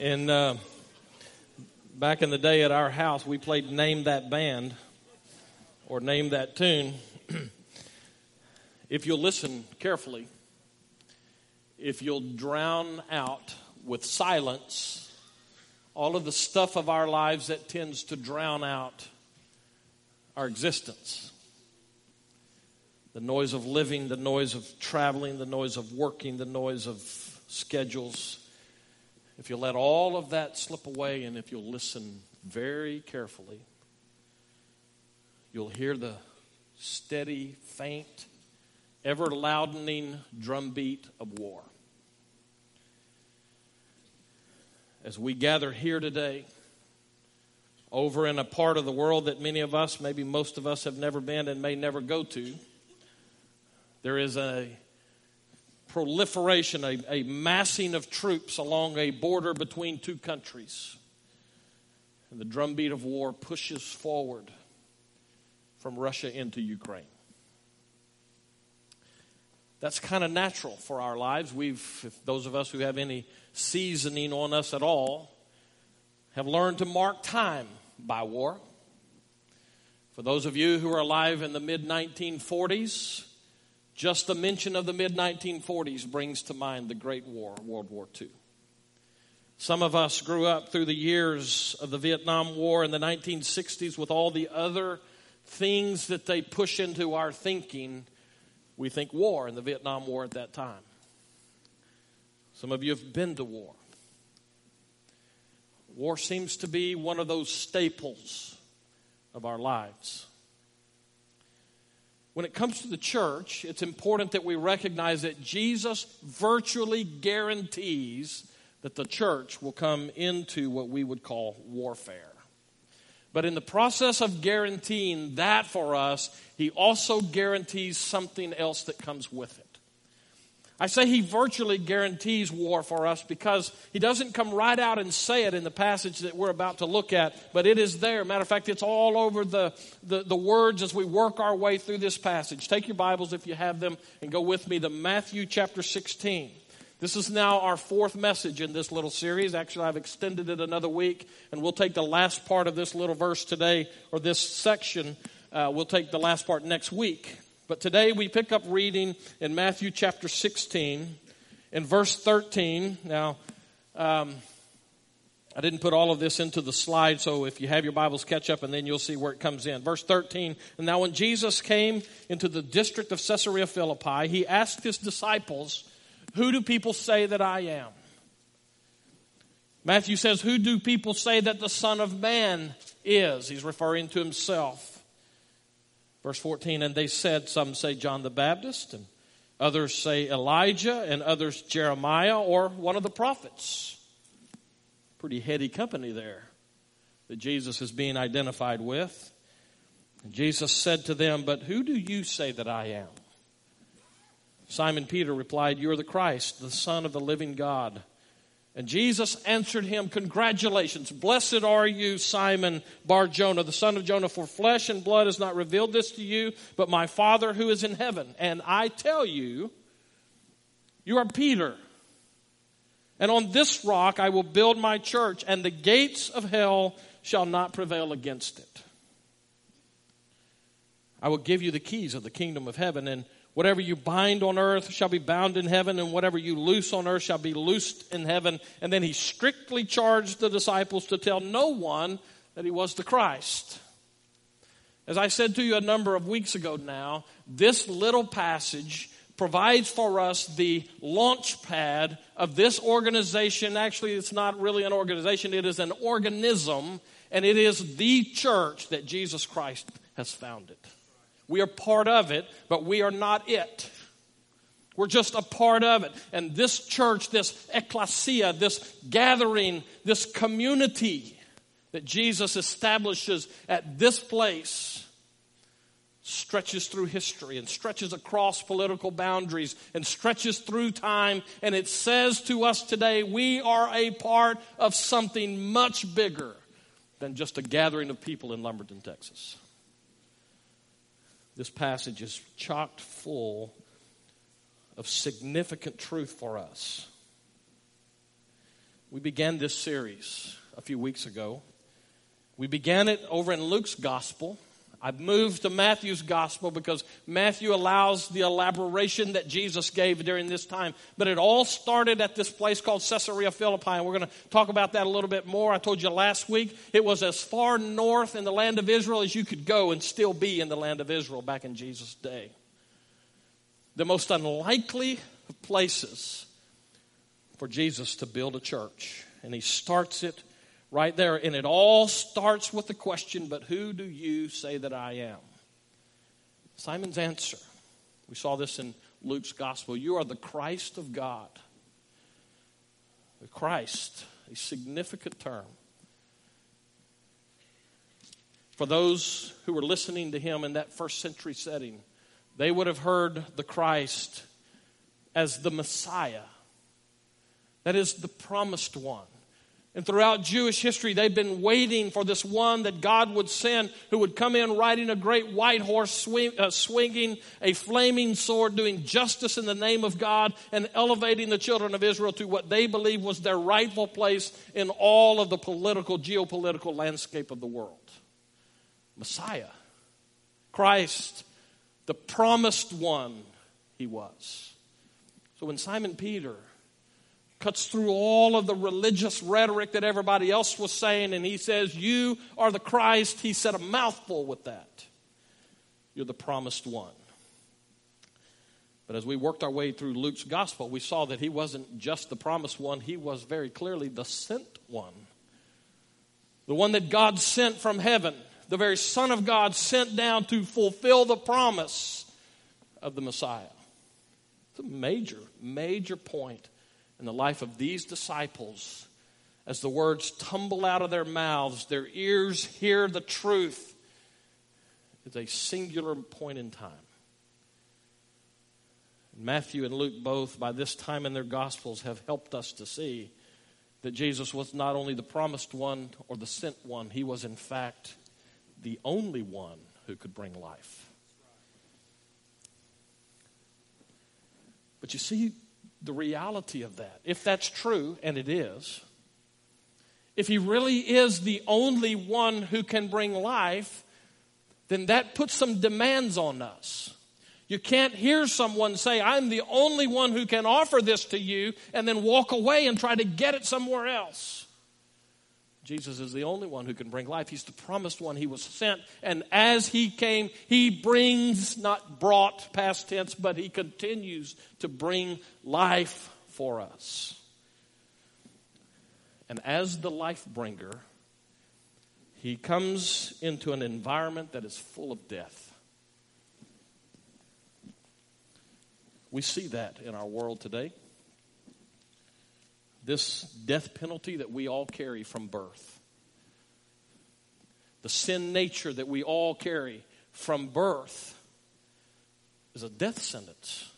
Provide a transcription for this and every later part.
And uh, back in the day at our house, we played Name That Band or Name That Tune. if you'll listen carefully, if you'll drown out with silence all of the stuff of our lives that tends to drown out our existence the noise of living, the noise of traveling, the noise of working, the noise of schedules if you let all of that slip away and if you'll listen very carefully, you'll hear the steady, faint, ever loudening drumbeat of war. As we gather here today, over in a part of the world that many of us, maybe most of us, have never been and may never go to, there is a proliferation, a, a massing of troops along a border between two countries. And the drumbeat of war pushes forward from Russia into Ukraine. That's kind of natural for our lives. We've, those of us who have any seasoning on us at all, have learned to mark time by war. For those of you who are alive in the mid 1940s, just the mention of the mid 1940s brings to mind the Great War, World War II. Some of us grew up through the years of the Vietnam War in the 1960s with all the other things that they push into our thinking. We think war and the Vietnam War at that time. Some of you have been to war. War seems to be one of those staples of our lives. When it comes to the church, it's important that we recognize that Jesus virtually guarantees that the church will come into what we would call warfare. But in the process of guaranteeing that for us, he also guarantees something else that comes with it. I say he virtually guarantees war for us because he doesn't come right out and say it in the passage that we're about to look at, but it is there. Matter of fact, it's all over the, the, the, words as we work our way through this passage. Take your Bibles if you have them and go with me to Matthew chapter 16. This is now our fourth message in this little series. Actually, I've extended it another week, and we'll take the last part of this little verse today, or this section. Uh, we'll take the last part next week. But today we pick up reading in Matthew chapter 16 in verse 13. Now, um, I didn't put all of this into the slide, so if you have your Bibles, catch up and then you'll see where it comes in. Verse 13 And now, when Jesus came into the district of Caesarea Philippi, he asked his disciples, Who do people say that I am? Matthew says, Who do people say that the Son of Man is? He's referring to himself. Verse 14, and they said, some say John the Baptist, and others say Elijah, and others Jeremiah or one of the prophets. Pretty heady company there that Jesus is being identified with. And Jesus said to them, But who do you say that I am? Simon Peter replied, You are the Christ, the Son of the living God. And Jesus answered him, Congratulations. Blessed are you, Simon Bar Jonah, the son of Jonah, for flesh and blood has not revealed this to you, but my Father who is in heaven. And I tell you, you are Peter. And on this rock I will build my church, and the gates of hell shall not prevail against it. I will give you the keys of the kingdom of heaven, and Whatever you bind on earth shall be bound in heaven, and whatever you loose on earth shall be loosed in heaven. And then he strictly charged the disciples to tell no one that he was the Christ. As I said to you a number of weeks ago now, this little passage provides for us the launch pad of this organization. Actually, it's not really an organization, it is an organism, and it is the church that Jesus Christ has founded. We are part of it, but we are not it. We're just a part of it. And this church, this ecclesia, this gathering, this community that Jesus establishes at this place stretches through history and stretches across political boundaries and stretches through time. And it says to us today, we are a part of something much bigger than just a gathering of people in Lumberton, Texas. This passage is chocked full of significant truth for us. We began this series a few weeks ago. We began it over in Luke's gospel. I've moved to Matthew's gospel because Matthew allows the elaboration that Jesus gave during this time. But it all started at this place called Caesarea Philippi, and we're going to talk about that a little bit more. I told you last week it was as far north in the land of Israel as you could go and still be in the land of Israel back in Jesus' day. The most unlikely places for Jesus to build a church. And he starts it right there. And it all starts with the question, but who do you say that I am? Simon's answer. We saw this in Luke's gospel. You are the Christ of God. The Christ, a significant term. For those who were listening to him in that first century setting, they would have heard the Christ as the Messiah. That is the promised one. And throughout Jewish history, they've been waiting for this one that God would send who would come in riding a great white horse, swing, uh, swinging a flaming sword, doing justice in the name of God, and elevating the children of Israel to what they believed was their rightful place in all of the political, geopolitical landscape of the world. Messiah, Christ, the promised one, he was. So when Simon Peter cuts through all of the religious rhetoric that everybody else was saying, and he says, You are the Christ. He said a mouthful with that. You're the promised one. But as we worked our way through Luke's gospel, we saw that he wasn't just the promised one, he was very clearly the sent one. The one that God sent from heaven, the very Son of God sent down to fulfill the promise of the Messiah. It's a major, major point in the life of these disciples as the words tumble out of their mouths, their ears hear the truth. It's a singular point in time. Matthew and Luke both, by this time in their Gospels, have helped us to see that Jesus was not only the promised one or the sent one, he was, in fact, the only one who could bring life. But you see, the reality of that. If that's true, and it is, if he really is the only one who can bring life, then that puts some demands on us. You can't hear someone say, I'm the only one who can offer this to you, and then walk away and try to get it somewhere else. Jesus is the only one who can bring life. He's the promised one. He was sent. And as he came, he brings, not brought past tense, but he continues to bring life for us. And as the life bringer, he comes into an environment that is full of death. We see that in our world today this death penalty that we all carry from birth, the sin nature that we all carry from birth, is a death sentence.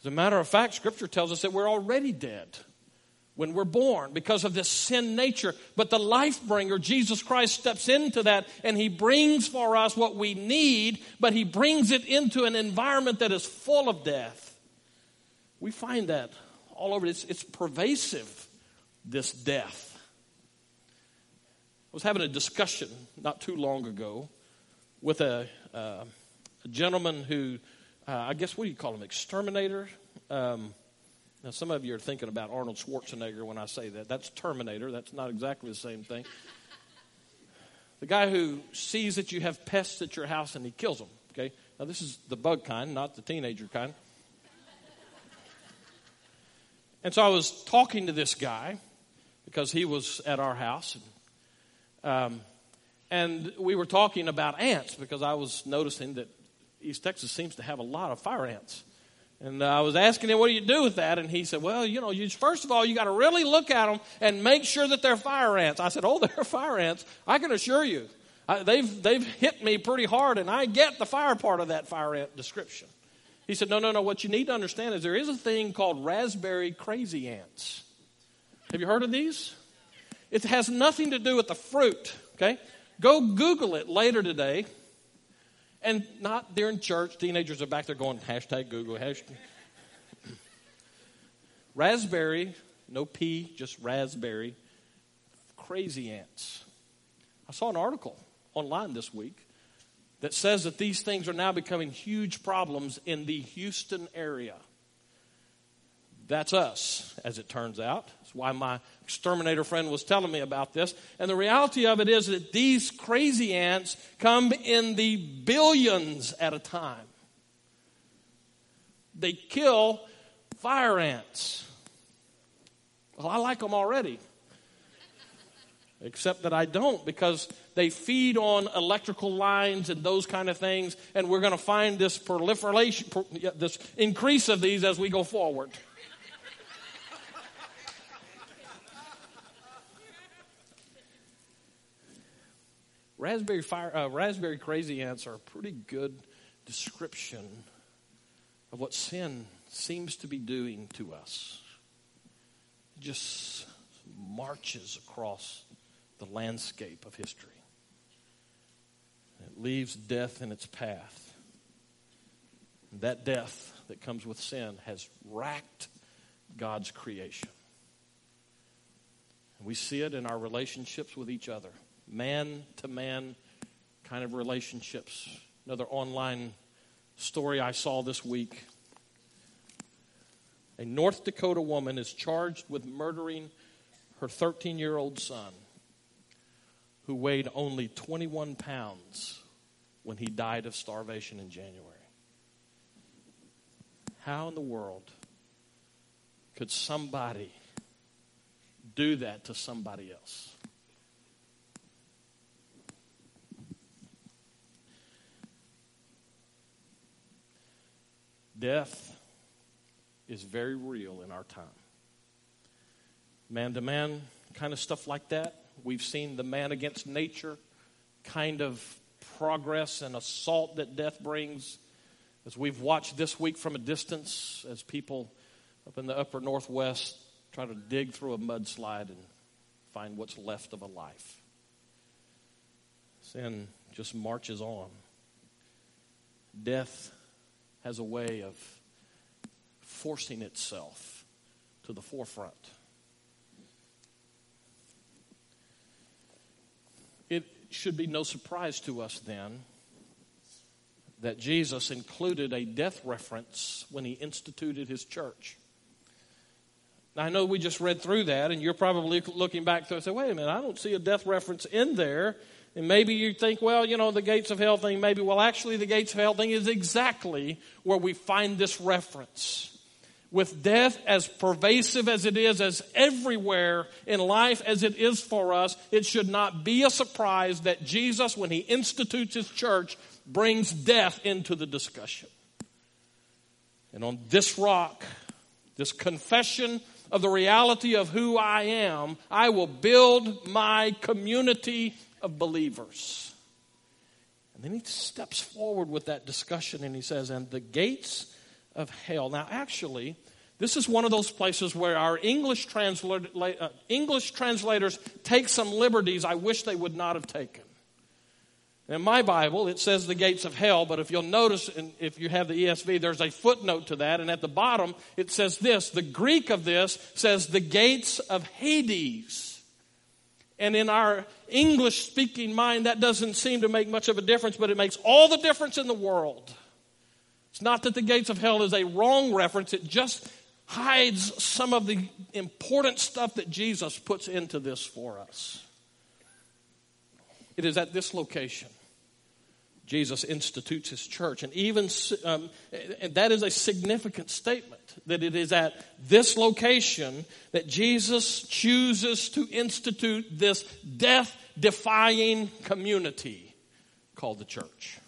As a matter of fact, Scripture tells us that we're already dead when we're born because of this sin nature. But the life bringer, Jesus Christ, steps into that and he brings for us what we need, but he brings it into an environment that is full of death. We find that all over. It's, it's pervasive, this death. I was having a discussion not too long ago with a, uh, a gentleman who, uh, I guess, what do you call him, exterminator? Um, now, some of you are thinking about Arnold Schwarzenegger when I say that. That's Terminator. That's not exactly the same thing. the guy who sees that you have pests at your house and he kills them. Okay? Now, this is the bug kind, not the teenager kind. And so I was talking to this guy because he was at our house. And, um, and we were talking about ants because I was noticing that East Texas seems to have a lot of fire ants. And I was asking him, what do you do with that? And he said, well, you know, you, first of all, you got to really look at them and make sure that they're fire ants. I said, oh, they're fire ants. I can assure you. I, they've, they've hit me pretty hard, and I get the fire part of that fire ant description. He said, No, no, no. What you need to understand is there is a thing called raspberry crazy ants. Have you heard of these? It has nothing to do with the fruit, okay? Go Google it later today. And not during church. Teenagers are back there going, hashtag Google, hashtag. Raspberry no P, just raspberry, crazy ants. I saw an article online this week that says that these things are now becoming huge problems in the Houston area. That's us, as it turns out. That's why my exterminator friend was telling me about this. And the reality of it is that these crazy ants come in the billions at a time. They kill fire ants. Well, I like them already. Except that I don't because they feed on electrical lines and those kind of things, and we're going to find this proliferation, this increase of these as we go forward. Raspberry fire, uh, raspberry crazy ants are a pretty good description of what sin seems to be doing to us. It just marches across the landscape of history. It leaves death in its path. that death that comes with sin has racked God's creation. we see it in our relationships with each other man to man kind of relationships. Another online story I saw this week. A North Dakota woman is charged with murdering her 13 year old son, who weighed only 21 pounds when he died of starvation in January. How in the world could somebody do that to somebody else? Death is very real in our time. Man to man kind of stuff like that. We've seen the man against nature kind of progress and assault that death brings. As we've watched this week from a distance, as people up in the upper northwest try to dig through a mudslide and find what's left of a life. Sin just marches on. Death has a way of forcing itself to the forefront. It should be no surprise to us then that Jesus included a death reference when he instituted his church. Now, I know we just read through that, and you're probably looking back and say, wait a minute, I don't see a death reference in there. And maybe you think, well, you know, the gates of hell thing, maybe, well, actually, the gates of hell thing is exactly where we find this reference. With death as pervasive as it is, as everywhere in life as it is for us, it should not be a surprise that Jesus, when he institutes his church, brings death into the discussion. And on this rock, this confession of the reality of who I am, I will build my community of believers. And then he steps forward with that discussion and he says, and the gates of hell. Now, actually, this is one of those places where our English, uh, English translators take some liberties I wish they would not have taken. In my Bible, it says the gates of hell, but if you'll notice, if you have the ESV, there's a footnote to that, and at the bottom it says this. The Greek of this says the gates of Hades. And in our English speaking mind, that doesn't seem to make much of a difference, but it makes all the difference in the world. It's not that the gates of hell is a wrong reference, it just hides some of the important stuff that Jesus puts into this for us. It is at this location Jesus institutes his church. And even um, that is a significant statement that it is at this location that Jesus chooses to institute this death defying community called the church.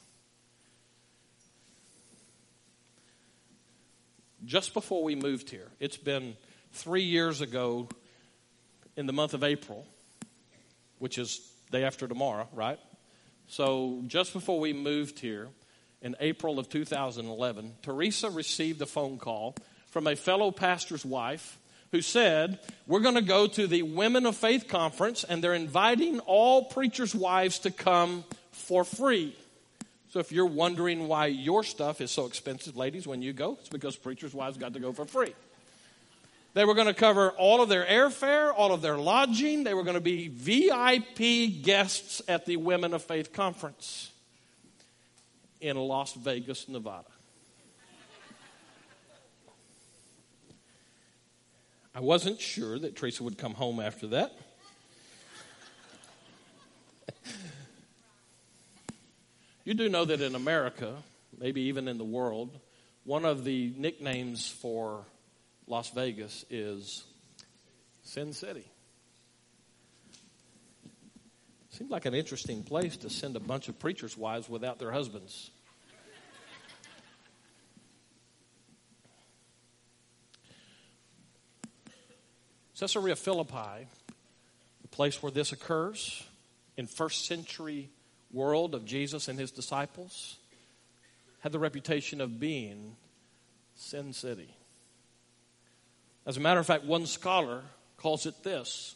Just before we moved here, it's been three years ago in the month of April, which is day after tomorrow, right? So just before we moved here in April of 2011, Teresa received a phone call from a fellow pastor's wife who said, We're going to go to the Women of Faith conference, and they're inviting all preachers' wives to come for free. So if you're wondering why your stuff is so expensive, ladies, when you go, it's because preachers' wives got to go for free. They were going to cover all of their airfare, all of their lodging. They were going to be VIP guests at the Women of Faith conference in Las Vegas, Nevada. I wasn't sure that Teresa would come home after that. You do know that in America, maybe even in the world, one of the nicknames for Las Vegas is Sin City. Seems like an interesting place to send a bunch of preachers' wives without their husbands. Caesarea Philippi, the place where this occurs in first century world of Jesus and his disciples, had the reputation of being Sin City. As a matter of fact, one scholar calls it this.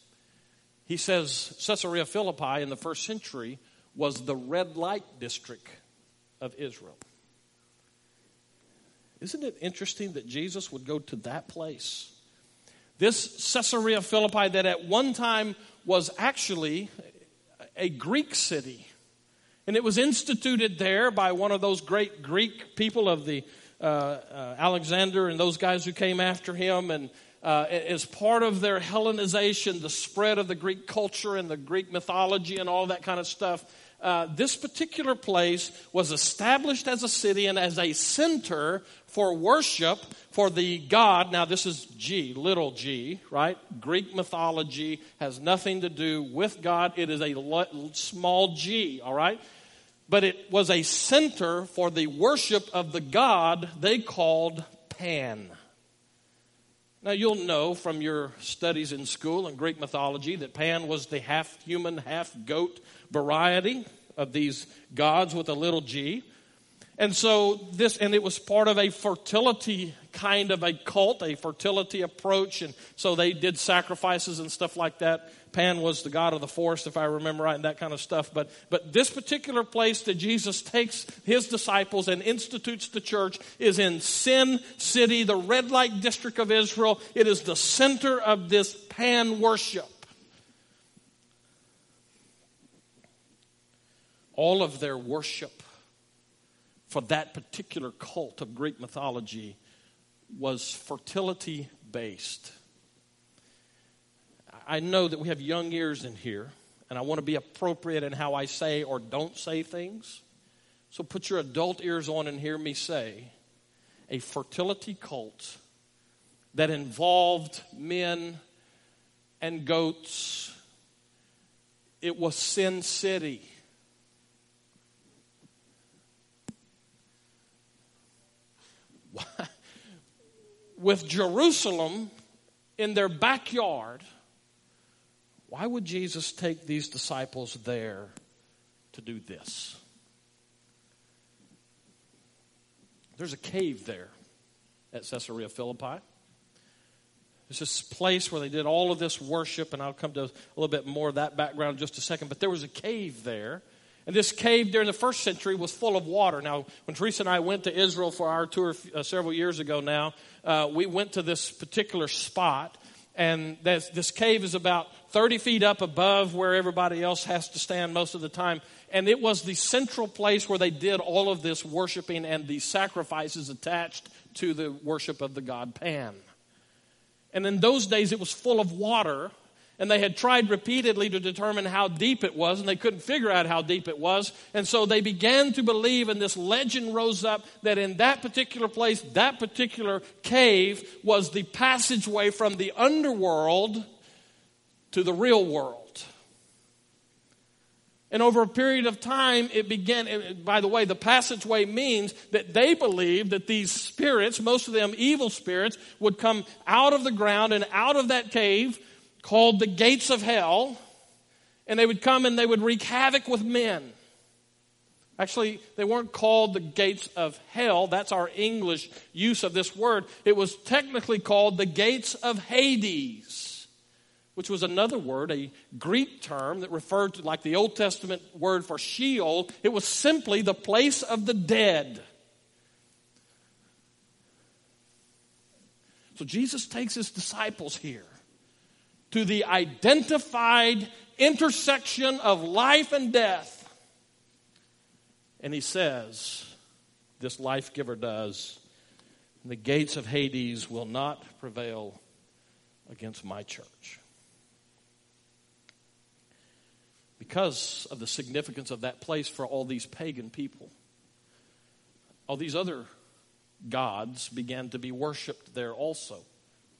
He says Caesarea Philippi in the first century was the red light district of Israel. Isn't it interesting that Jesus would go to that place? This Caesarea Philippi, that at one time was actually a Greek city. And it was instituted there by one of those great Greek people of the uh, uh, Alexander and those guys who came after him. And uh, as part of their Hellenization, the spread of the Greek culture and the Greek mythology and all that kind of stuff, uh, this particular place was established as a city and as a center for worship for the God. Now, this is G, little g, right? Greek mythology has nothing to do with God. It is a small g, all right? But it was a center for the worship of the God they called Pan. Now, you'll know from your studies in school in Greek mythology that Pan was the half human, half goat variety of these gods with a little g. And so this, and it was part of a fertility kind of a cult, a fertility approach. And so they did sacrifices and stuff like that. Pan was the god of the forest, if I remember right, and that kind of stuff. But, but this particular place that Jesus takes his disciples and institutes the church is in Sin City, the red light district of Israel. It is the center of this Pan worship. all of their worship for that particular cult of Greek mythology was fertility based. I know that we have young ears in here, and I want to be appropriate in how I say or don't say things. So put your adult ears on and hear me say a fertility cult that involved men and goats. It was Sin City. with Jerusalem in their backyard, why would Jesus take these disciples there to do this? There's a cave there at Caesarea Philippi. It's this place where they did all of this worship, and I'll come to a little bit more of that background in just a second. But there was a cave there and this cave during the first century was full of water. Now, when Teresa and I went to Israel for our tour uh, several years ago now, uh, we went to this particular spot. And this, this cave is about 30 feet up above where everybody else has to stand most of the time. And it was the central place where they did all of this worshiping and the sacrifices attached to the worship of the god Pan. And in those days, it was full of water and they had tried repeatedly to determine how deep it was, and they couldn't figure out how deep it was. And so they began to believe, and this legend rose up that in that particular place, that particular cave was the passageway from the underworld to the real world. And over a period of time, it began. By the way, the passageway means that they believed that these spirits, most of them evil spirits, would come out of the ground and out of that cave called the gates of hell, and they would come and they would wreak havoc with men. Actually, they weren't called the gates of hell. That's our English use of this word. It was technically called the gates of Hades, which was another word, a Greek term that referred to, like the Old Testament word for Sheol, it was simply the place of the dead. So Jesus takes his disciples here to the identified intersection of life and death. And he says, This life giver does, the gates of Hades will not prevail against my church. Because of the significance of that place for all these pagan people, all these other gods began to be worshiped there also.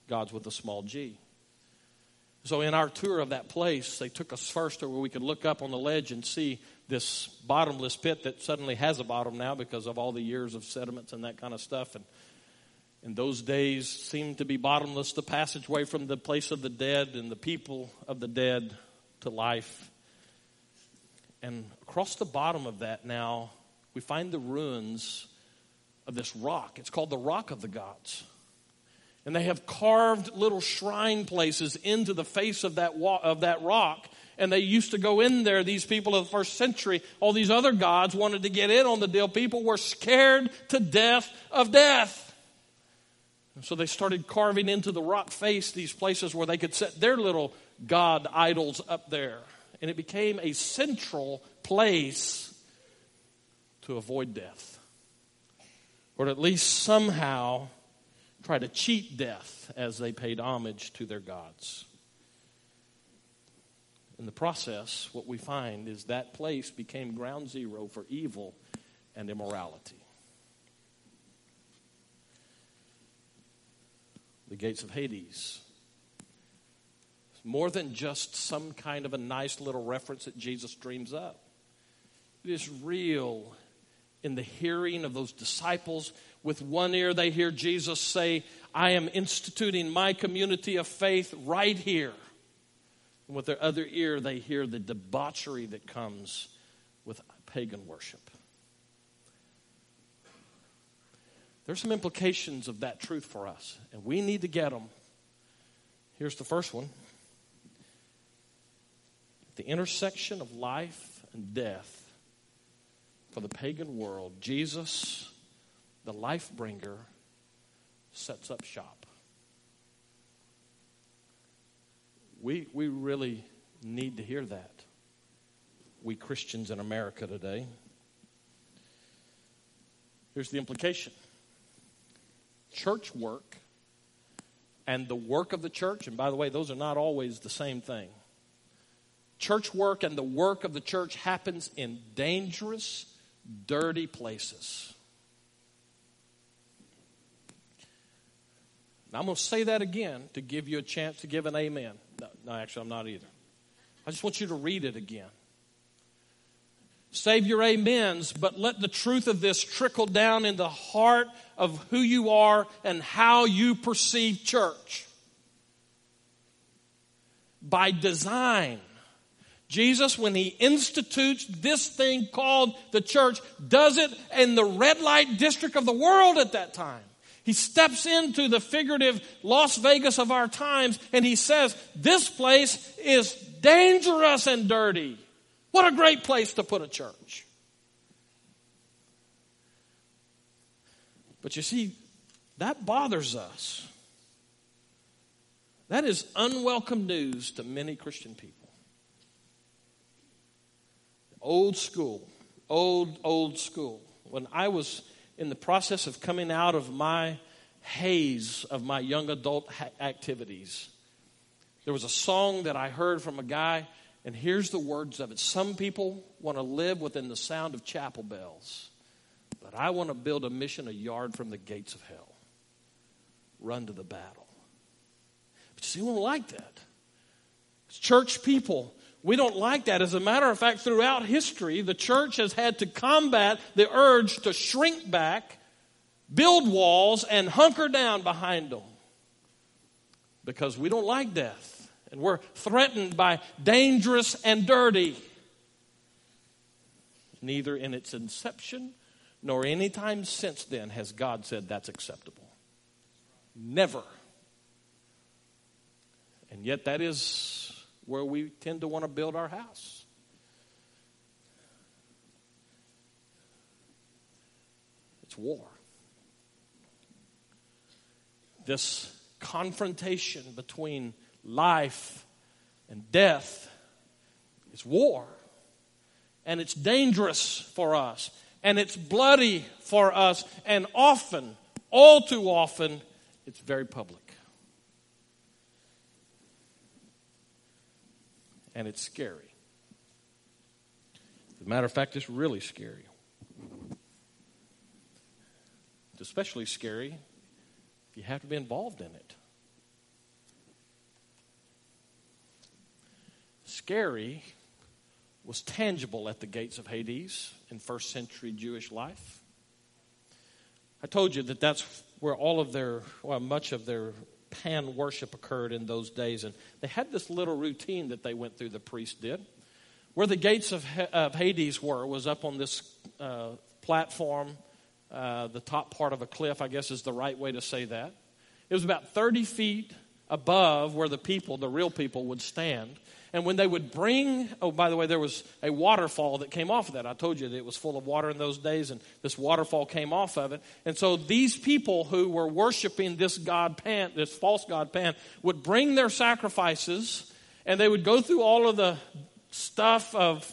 Gods with a small g. So, in our tour of that place, they took us first to where we could look up on the ledge and see this bottomless pit that suddenly has a bottom now because of all the years of sediments and that kind of stuff. And in those days seemed to be bottomless the passageway from the place of the dead and the people of the dead to life. And across the bottom of that now, we find the ruins of this rock. It's called the Rock of the Gods. And they have carved little shrine places into the face of that, wa- of that rock. And they used to go in there, these people of the first century. All these other gods wanted to get in on the deal. People were scared to death of death. And so they started carving into the rock face these places where they could set their little god idols up there. And it became a central place to avoid death. Or at least somehow try to cheat death as they paid homage to their gods. In the process, what we find is that place became ground zero for evil and immorality. The gates of Hades. More than just some kind of a nice little reference that Jesus dreams up. It is real in the hearing of those disciples. With one ear, they hear Jesus say, I am instituting my community of faith right here. And with their other ear, they hear the debauchery that comes with pagan worship. There's some implications of that truth for us, and we need to get them. Here's the first one the intersection of life and death for the pagan world, Jesus, the life bringer, sets up shop. We, we really need to hear that, we Christians in America today. Here's the implication church work and the work of the church, and by the way, those are not always the same thing. Church work and the work of the church happens in dangerous, dirty places. Now, I'm going to say that again to give you a chance to give an amen. No, no, actually, I'm not either. I just want you to read it again. Save your amens, but let the truth of this trickle down in the heart of who you are and how you perceive church. By design, Jesus, when he institutes this thing called the church, does it in the red light district of the world at that time. He steps into the figurative Las Vegas of our times and he says, This place is dangerous and dirty. What a great place to put a church. But you see, that bothers us. That is unwelcome news to many Christian people old school, old, old school. When I was in the process of coming out of my haze of my young adult ha- activities, there was a song that I heard from a guy, and here's the words of it. Some people want to live within the sound of chapel bells, but I want to build a mission a yard from the gates of hell. Run to the battle. But you see, we don't like that. It's church people we don't like that. As a matter of fact, throughout history, the church has had to combat the urge to shrink back, build walls, and hunker down behind them because we don't like death and we're threatened by dangerous and dirty. Neither in its inception nor any time since then has God said that's acceptable. Never. And yet, that is where we tend to want to build our house. It's war. This confrontation between life and death. It's war. And it's dangerous for us. And it's bloody for us. And often, all too often, it's very public. And it's scary. As a matter of fact, it's really scary. It's especially scary if you have to be involved in it. Scary was tangible at the gates of Hades in first century Jewish life. I told you that that's where all of their, well, much of their pan worship occurred in those days. And they had this little routine that they went through, the priest did. Where the gates of, of Hades were was up on this uh, platform, uh, the top part of a cliff, I guess is the right way to say that. It was about 30 feet above where the people, the real people, would stand. And when they would bring, oh, by the way, there was a waterfall that came off of that. I told you that it was full of water in those days, and this waterfall came off of it. And so these people who were worshiping this god Pan, this false god Pan, would bring their sacrifices, and they would go through all of the stuff of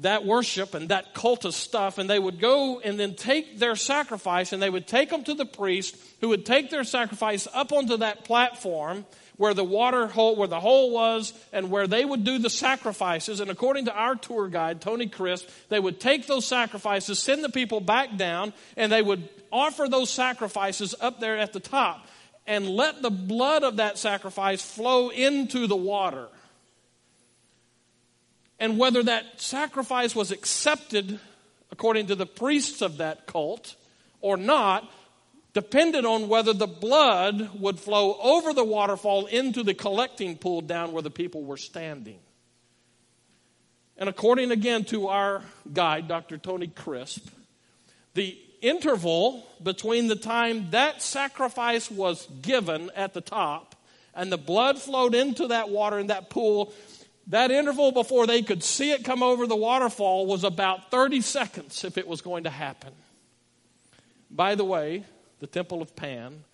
that worship and that cultist stuff, and they would go and then take their sacrifice, and they would take them to the priest, who would take their sacrifice up onto that platform where the water hole, where the hole was, and where they would do the sacrifices. And according to our tour guide, Tony Crisp, they would take those sacrifices, send the people back down, and they would offer those sacrifices up there at the top and let the blood of that sacrifice flow into the water. And whether that sacrifice was accepted according to the priests of that cult or not depended on whether the blood would flow over the waterfall into the collecting pool down where the people were standing. And according again to our guide, Dr. Tony Crisp, the interval between the time that sacrifice was given at the top and the blood flowed into that water in that pool, that interval before they could see it come over the waterfall was about 30 seconds if it was going to happen. By the way, the temple of Pan,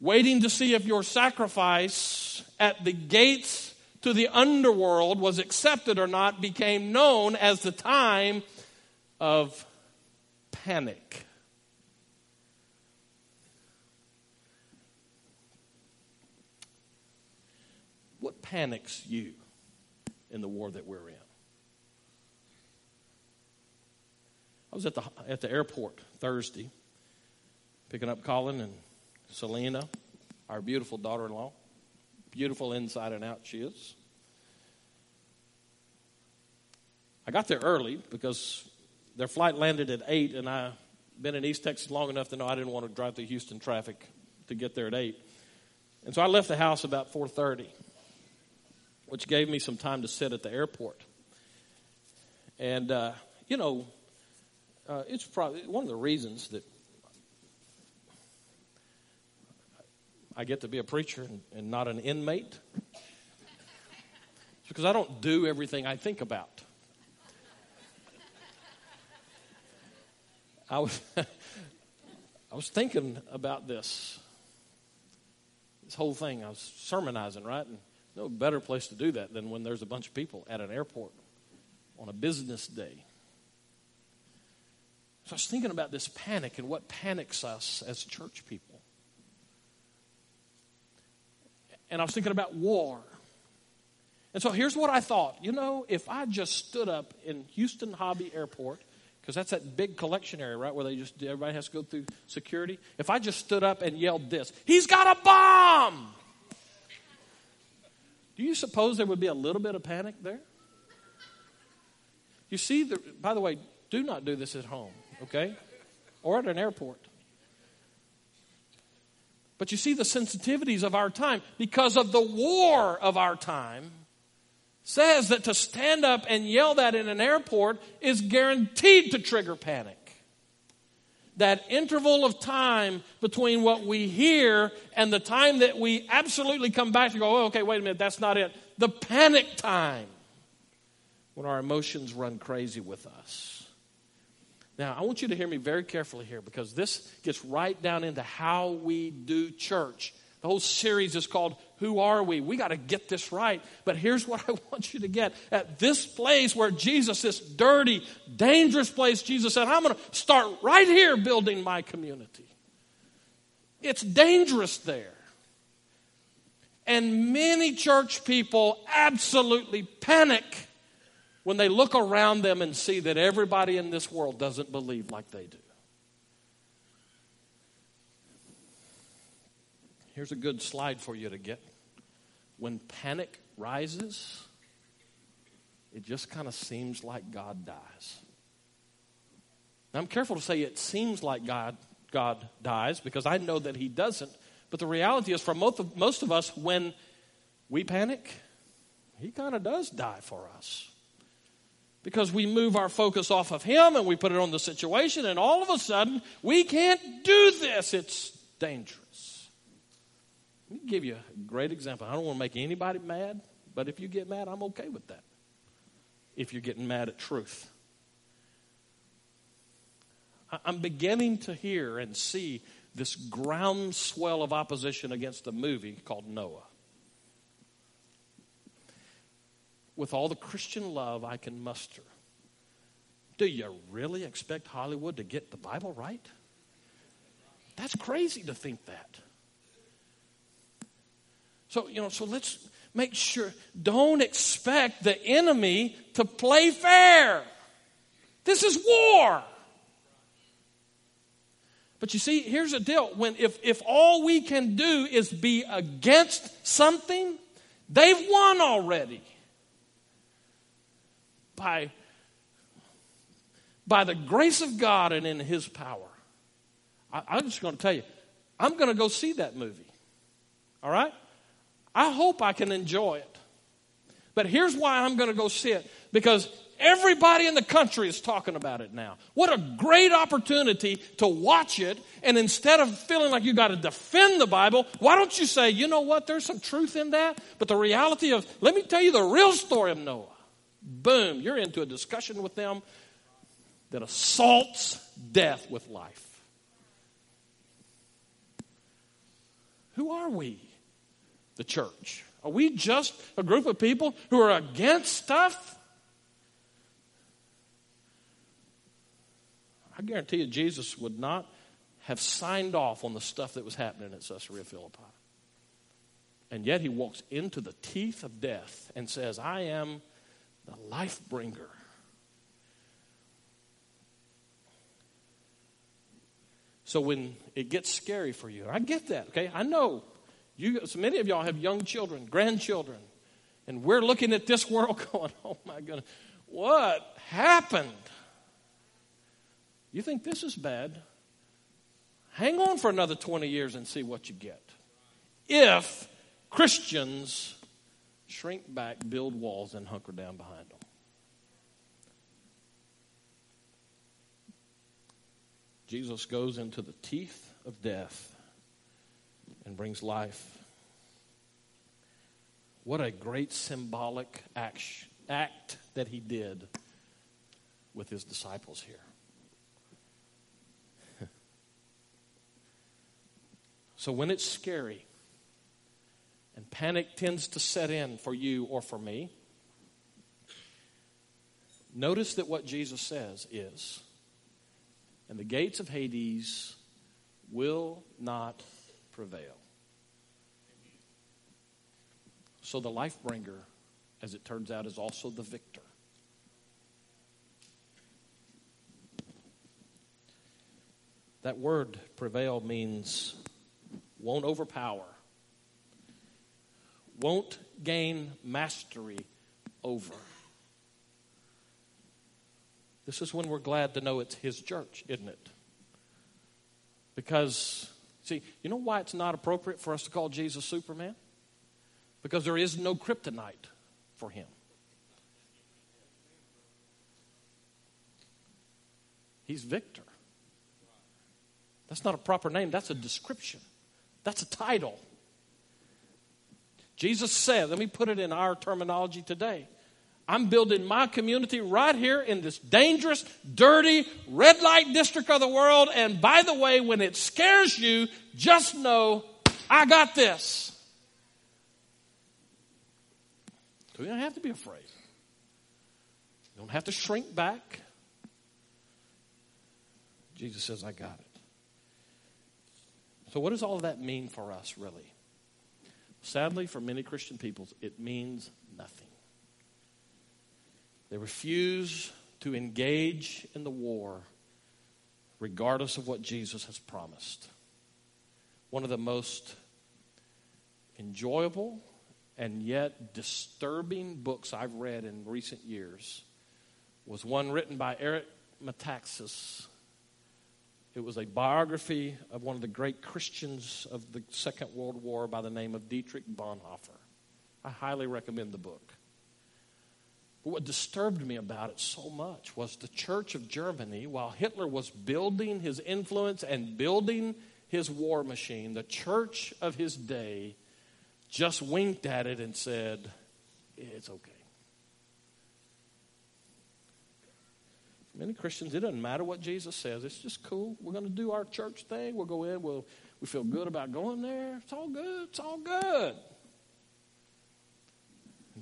waiting to see if your sacrifice at the gates to the underworld was accepted or not, became known as the time of panic. What panics you in the war that we're in? I was at the, at the airport Thursday picking up Colin and Selena, our beautiful daughter in law. Beautiful inside and out she is. I got there early because their flight landed at 8, and I've been in East Texas long enough to know I didn't want to drive through Houston traffic to get there at 8. And so I left the house about 4.30, which gave me some time to sit at the airport. And, uh, you know, uh, it's probably one of the reasons that I get to be a preacher and, and not an inmate? It's because I don't do everything I think about. I was, I was thinking about this, this whole thing. I was sermonizing, right? And no better place to do that than when there's a bunch of people at an airport on a business day. So I was thinking about this panic and what panics us as church people. and I was thinking about war. And so here's what I thought. You know, if I just stood up in Houston Hobby Airport, because that's that big collection area, right, where they just everybody has to go through security. If I just stood up and yelled this, "He's got a bomb!" Do you suppose there would be a little bit of panic there? You see, the, by the way, do not do this at home, okay, or at an airport. But you see the sensitivities of our time because of the war of our time says that to stand up and yell that in an airport is guaranteed to trigger panic. That interval of time between what we hear and the time that we absolutely come back to go, oh, okay, wait a minute, that's not it. The panic time when our emotions run crazy with us. Now, I want you to hear me very carefully here because this gets right down into how we do church. The whole series is called Who Are We? We got to get this right. But here's what I want you to get. At this place where Jesus, this dirty, dangerous place, Jesus said, I'm going to start right here building my community. It's dangerous there. And many church people absolutely panic when they look around them and see that everybody in this world doesn't believe like they do. Here's a good slide for you to get. When panic rises, it just kind of seems like God dies. Now, I'm careful to say it seems like God, God dies because I know that He doesn't. But the reality is, for most of, most of us, when we panic, He kind of does die for us. Because we move our focus off of Him and we put it on the situation, and all of a sudden, we can't do this. It's dangerous. Give you a great example. I don't want to make anybody mad, but if you get mad, I'm okay with that. If you're getting mad at truth. I'm beginning to hear and see this groundswell of opposition against a movie called Noah. With all the Christian love I can muster, do you really expect Hollywood to get the Bible right? That's crazy to think that. So, you know, so let's make sure, don't expect the enemy to play fair. This is war. But you see, here's the deal. When if, if all we can do is be against something, they've won already. By, by the grace of God and in His power. I, I'm just going to tell you, I'm going to go see that movie. All right? I hope I can enjoy it. But here's why I'm going to go see it because Everybody in the country is talking about it now. What a great opportunity to watch it. And instead of feeling like you got to defend the Bible, why don't you say, you know what, there's some truth in that? But the reality of, let me tell you the real story of Noah. Boom, you're into a discussion with them that assaults death with life. Who are we? The church. Are we just a group of people who are against stuff? I guarantee you, Jesus would not have signed off on the stuff that was happening at Caesarea Philippi. And yet he walks into the teeth of death and says, I am the life bringer. So when it gets scary for you, I get that, okay? I know you so many of y'all have young children, grandchildren, and we're looking at this world going, oh my goodness, what happened? You think this is bad? Hang on for another 20 years and see what you get. If Christians shrink back, build walls, and hunker down behind them. Jesus goes into the teeth of death and brings life. What a great symbolic act, act that he did with his disciples here. So when it's scary and panic tends to set in for you or for me, notice that what Jesus says is, and the gates of Hades will not prevail. So the life bringer, as it turns out, is also the victor. That word prevail means won't overpower, won't gain mastery over. This is when we're glad to know it's His church, isn't it? Because, see, you know why it's not appropriate for us to call Jesus Superman? Because there is no kryptonite for Him. He's victor. That's not a proper name, that's a description. That's a title. Jesus said, let me put it in our terminology today I'm building my community right here in this dangerous, dirty, red light district of the world. And by the way, when it scares you, just know I got this. You don't have to be afraid. You don't have to shrink back. Jesus says, I got it. So, what does all that mean for us, really? Sadly, for many Christian peoples, it means. They refuse to engage in the war regardless of what Jesus has promised. One of the most enjoyable and yet disturbing books I've read in recent years was one written by Eric Metaxas it was a biography of one of the great Christians of the Second World War by the name of Dietrich Bonhoeffer. I highly recommend the book. But what disturbed me about it so much was the Church of Germany, while Hitler was building his influence and building his war machine, the church of his day just winked at it and said, It's okay. Many Christians, it doesn't matter what Jesus says. It's just cool. We're going to do our church thing. We'll go in. We'll, we feel good about going there. It's all good. It's all good.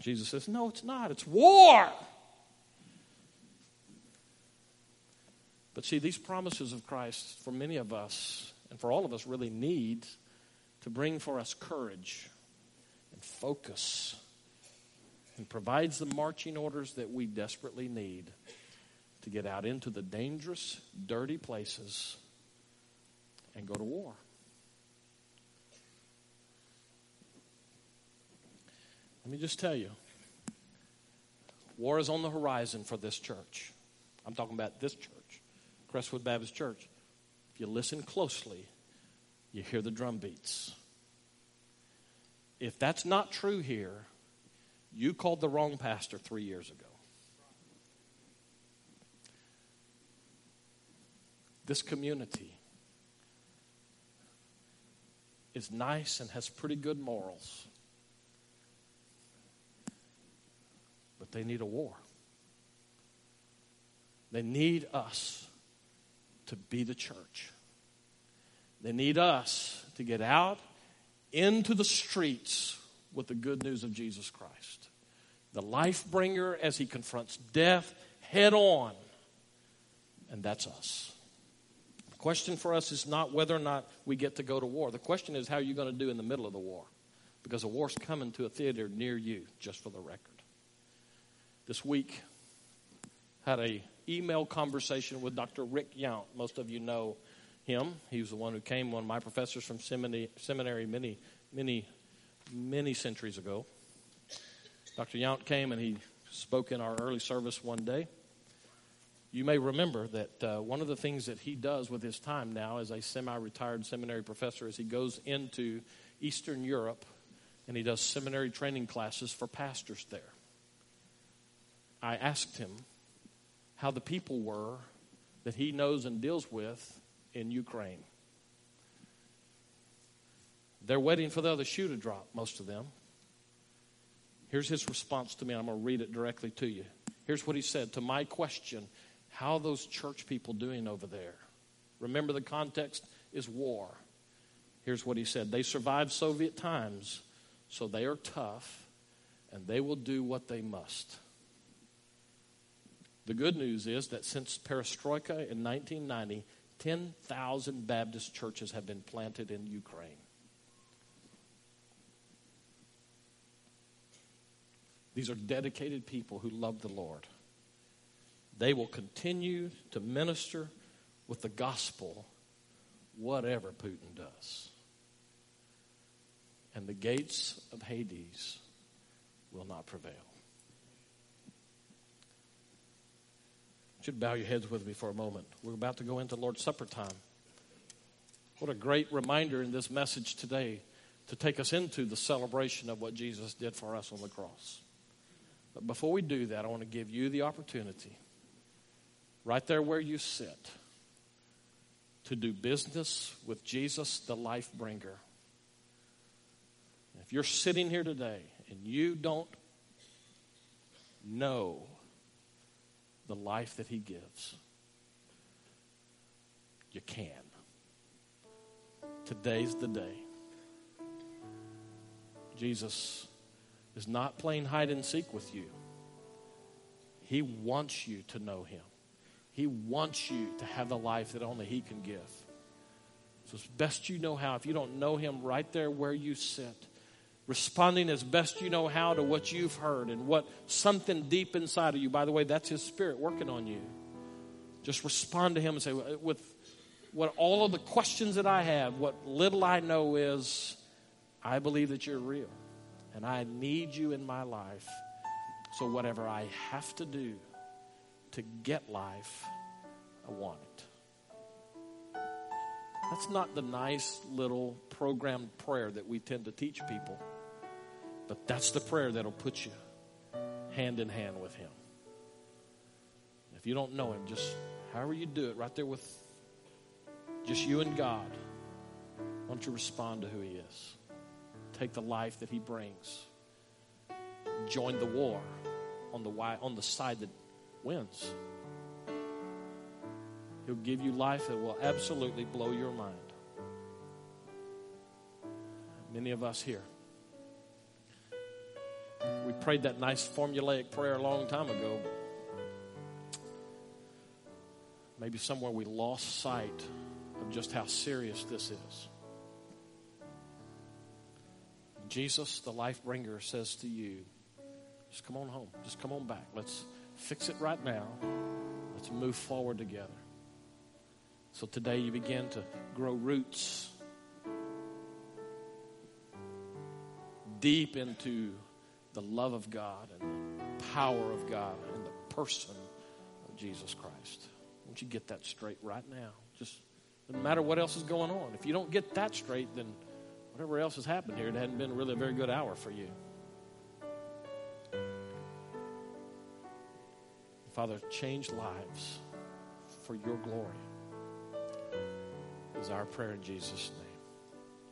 Jesus says, No, it's not. It's war. But see, these promises of Christ for many of us and for all of us really need to bring for us courage and focus and provides the marching orders that we desperately need to get out into the dangerous, dirty places and go to war. Let me just tell you war is on the horizon for this church. I'm talking about this church, Crestwood Baptist Church. If you listen closely, you hear the drum beats. If that's not true here, you called the wrong pastor three years ago. This community is nice and has pretty good morals. They need a war. They need us to be the church. They need us to get out into the streets with the good news of Jesus Christ. The life bringer as he confronts death head on. And that's us The question for us is not whether or not we get to go to war. The question is how are you going to do in the middle of the war? Because a war's coming to a theater near you, just for the record. This week, had a email conversation with Dr. Rick Yount. Most of you know him. He was the one who came, one of my professors from seminary, many, many, many centuries ago. Dr. Yount came and he spoke in our early service one day. You may remember that uh, one of the things that he does with his time now as a semi retired seminary professor is he goes into Eastern Europe and he does seminary training classes for pastors there. I asked him how the people were that he knows and deals with in Ukraine. They're waiting for the other shoe to drop, most of them. Here's his response to me. I'm going to read it directly to you. Here's what he said to my question how are those church people doing over there? Remember, the context is war. Here's what he said They survived Soviet times, so they are tough, and they will do what they must. The good news is that since perestroika in 1990, 10,000 Baptist churches have been planted in Ukraine. These are dedicated people who love the Lord they will continue to minister with the gospel, whatever Putin does. And the gates of Hades will not prevail. Should bow your heads with me for a moment. We're about to go into Lord's Supper time. What a great reminder in this message today to take us into the celebration of what Jesus did for us on the cross. But before we do that, I want to give you the opportunity right there where you sit, to do business with Jesus, the life bringer. If you're sitting here today and you don't know the life that He gives, you can. Today's the day. Jesus is not playing hide and seek with you. He wants you to know Him. He wants you to have the life that only He can give. So, as best you know how, if you don't know Him right there where you sit, responding as best you know how to what you've heard and what something deep inside of you, by the way, that's His Spirit working on you. Just respond to Him and say, with what all of the questions that I have, what little I know is, I believe that you're real. And I need you in my life. So, whatever I have to do to get life, I want it. That's not the nice little programmed prayer that we tend to teach people, but that's the prayer that'll put you hand in hand with Him. If you don't know Him, just however you do it, right there with just you and God, why don't you respond to who He is? Take the life that He brings. Join the war on the, on the side that wins. He'll give you life that will absolutely blow your mind. Many of us here, we prayed that nice formulaic prayer a long time ago. Maybe somewhere we lost sight of just how serious this is. Jesus, the life bringer, says to you, just come on home. Just come on back. Let's fix it right now. Let's move forward together. So today you begin to grow roots deep into the love of God and the power of God and the person of Jesus Christ. Won't you get that straight right now? Just doesn't matter what else is going on. If you don't get that straight, then whatever else has happened here, it hadn't been really a very good hour for you. Father, change lives for your glory is our prayer in Jesus' name.